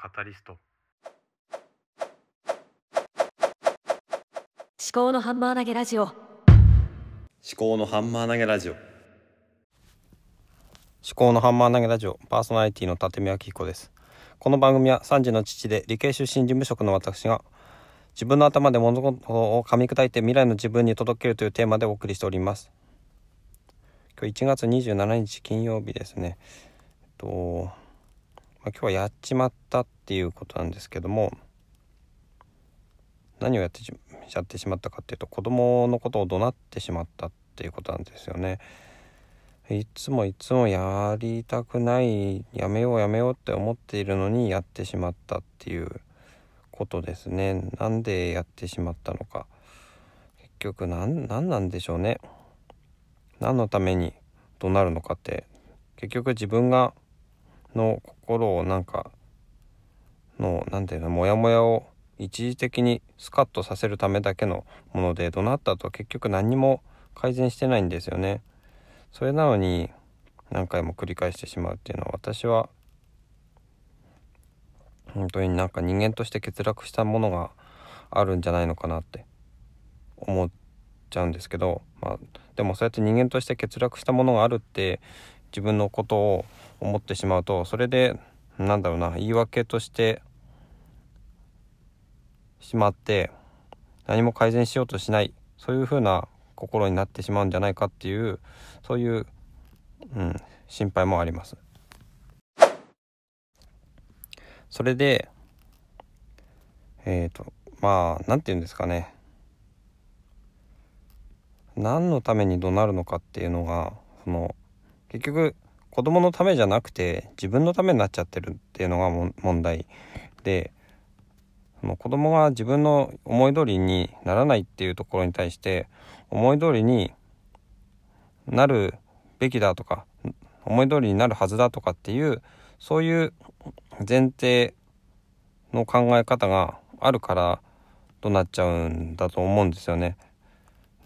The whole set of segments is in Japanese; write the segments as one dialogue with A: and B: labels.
A: カタリスト。
B: 思考のハンマー投げラジオ。
C: 思考のハンマー投げラジオ。思考のハンマー投げラジオパーソナリティの立見明彦です。この番組は3児の父で理系出身事務職の私が自分の頭で物事を噛み砕いて未来の自分に届けるというテーマでお送りしております。今日1月27日金曜日ですね。えっと、まあ、今日はやっちまったっていうことなんですけども何をやってしやってしまったかっていうと子供のことを怒鳴ってしまったっていうことなんですよね。いつもいつもやりたくないやめようやめようって思っているのにやってしまったっていうことですね。なんでやってしまったのか結局何何なんでしょうね。何のために怒鳴るのかって結局自分がの心をなんかの何ていうのモヤモヤを一時的にスカッとさせるためだけのもので怒鳴った後結局何にも改善してないんですよね。それなのに何回も繰り返してしまうっていうのは私は本当になんか人間として欠落したものがあるんじゃないのかなって思っちゃうんですけど、まあ、でもそうやって人間として欠落したものがあるって自分のことを思ってしまうとそれでなんだろうな言い訳としてしまって何も改善しようとしないそういうふうな心になってしまうんじゃないかっていうそういう、うん、心配もあります。それでえっ、ー、とまあ何て言うんですかね何のために怒鳴るのかっていうのがその結局子供のためじゃなくて自分のためになっちゃってるっていうのが問題でその子供が自分の思い通りにならないっていうところに対して思い通りになるべきだとか思い通りになるはずだとかっていうそういう前提の考え方があるからとなっちゃうんだと思うんですよね。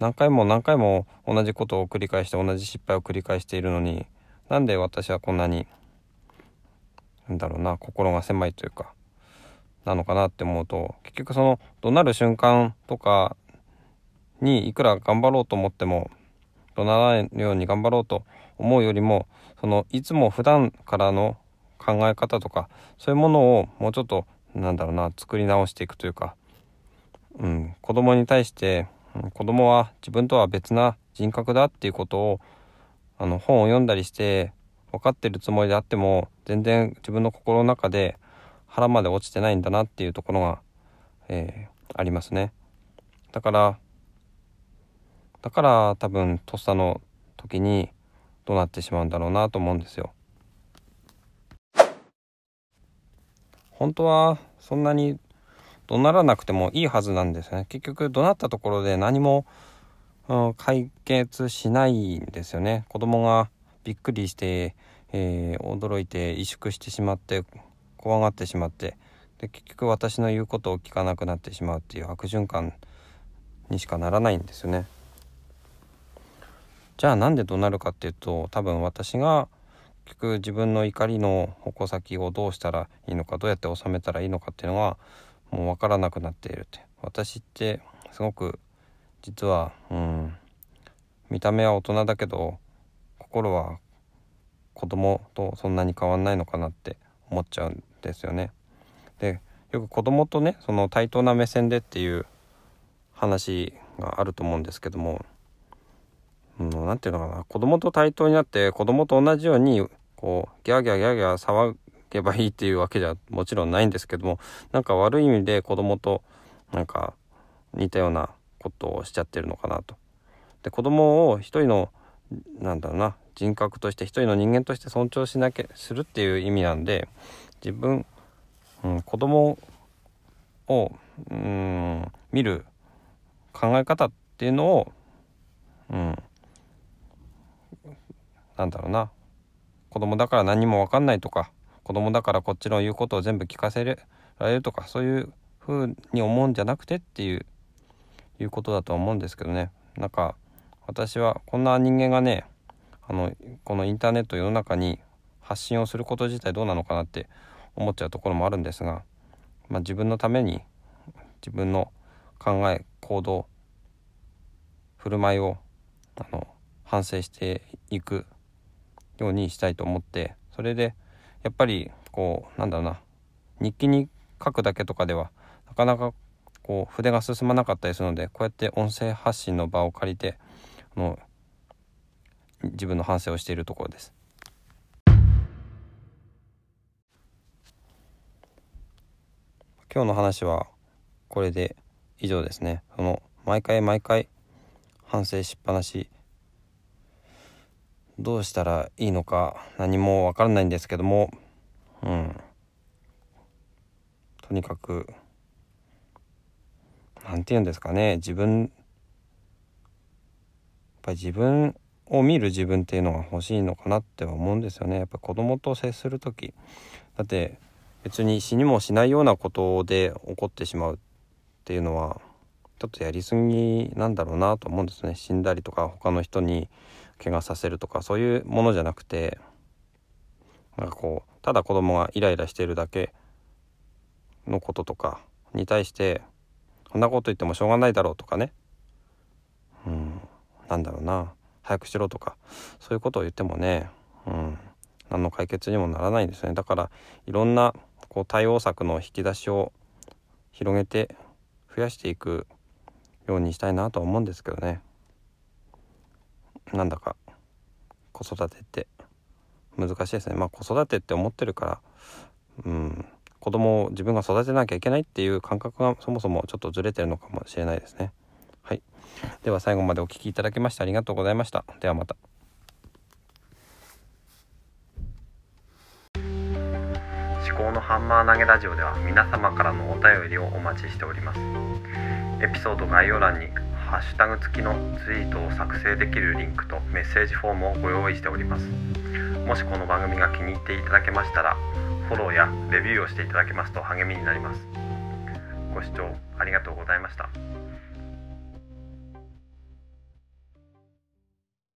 C: 何回も何回も同じことを繰り返して同じ失敗を繰り返しているのになんで私はこんなになんだろうな心が狭いというかなのかなって思うと結局その怒鳴る瞬間とかにいくら頑張ろうと思っても怒鳴らないように頑張ろうと思うよりもそのいつも普段からの考え方とかそういうものをもうちょっとなんだろうな作り直していくというか、うん、子供に対して子供は自分とは別な人格だっていうことをあの本を読んだりして分かってるつもりであっても全然自分の心の中で腹まで落ちてないんだなっていうところが、えー、ありますね。だからだから多分とっさの時にどうなってしまうんだろうなと思うんですよ。本当はそんなに怒鳴らなくてもいいはずなんですね。結局怒鳴ったところで何も、うん、解決しないんですよね。子供がびっくりして、えー、驚いて萎縮してしまって怖がってしまってで結局私の言うことを聞かなくなってしまうっていう悪循環にしかならないんですよね。じゃあなんで怒鳴るかっていうと多分私が結局自分の怒りの矛先をどうしたらいいのかどうやって収めたらいいのかっていうのがもう分からなくなっているって私ってすごく実はうん見た目は大人だけど心は子供とそんなに変わんないのかなって思っちゃうんですよね。でよく子供とねその対等な目線でっていう話があると思うんですけども何、うん、て言うのかな子供と対等になって子供と同じようにこうギャーギャーギャーギャー騒げばいいっていうわけじゃもちろんないんですけどもなんか悪い意味で子供となんか似たようなことをしちゃってるのかなと。で子供を一人のなんだろうな人格として一人の人間として尊重しなきゃするっていう意味なんで自分、うん、子供をうん見る考え方っていうのを、うん、なんだろうな子供だから何も分かんないとか子供だからこっちの言うことを全部聞かせられるとかそういうふうに思うんじゃなくてっていういうことだと思うんですけどね。なんか私はこんな人間がねあのこのインターネット世の中に発信をすること自体どうなのかなって思っちゃうところもあるんですが、まあ、自分のために自分の考え行動振る舞いをあの反省していくようにしたいと思ってそれでやっぱりこうなんだろうな日記に書くだけとかではなかなかこう筆が進まなかったりするのでこうやって音声発信の場を借りてあの自分の反省をしているところです。今日の話はこれで以上ですね。その毎回毎回反省しっぱなしどうしたらいいのか何もわからないんですけどもうん。とにかく何て言うんですかね自分やっぱり自分を見る自分っていうのが欲しいのかなって思うんですよね。やっぱ子供と接する時だって別に死にもしないようなことで起こってしまうっていうのはちょっとやりすぎなんだろうなと思うんですね。死んだりとか他の人に怪我させるとかそういうものじゃなくてなんかこうただ子供がイライラしてるだけのこととかに対してこんなこと言ってもしょうがないだろうとかね。うんなんだろうな。早くしろとかそういうことを言ってもねうん何の解決にもならないんですね。だからいろんなこう対応策の引き出しを広げて増やしていくようにしたいなとは思うんですけどね。なんだか子育てって難しいですね。まあ子育てって思ってるからうん子供を自分が育てなきゃいけないっていう感覚がそもそもちょっとずれてるのかもしれないですね。はい。では最後までお聴きいただきましてありがとうございました。ではまた。思考のハンマー投げラジオでは皆様からのお便りをお待ちしております。エピソード概要欄にハッシュタグ付きのツイートを作成できるリンクとメッセージフォームをご用意しております。もしこの番組が気に入っていただけましたらフォローやレビューをしていただけますと励みになります。ご視聴ありがとうございました。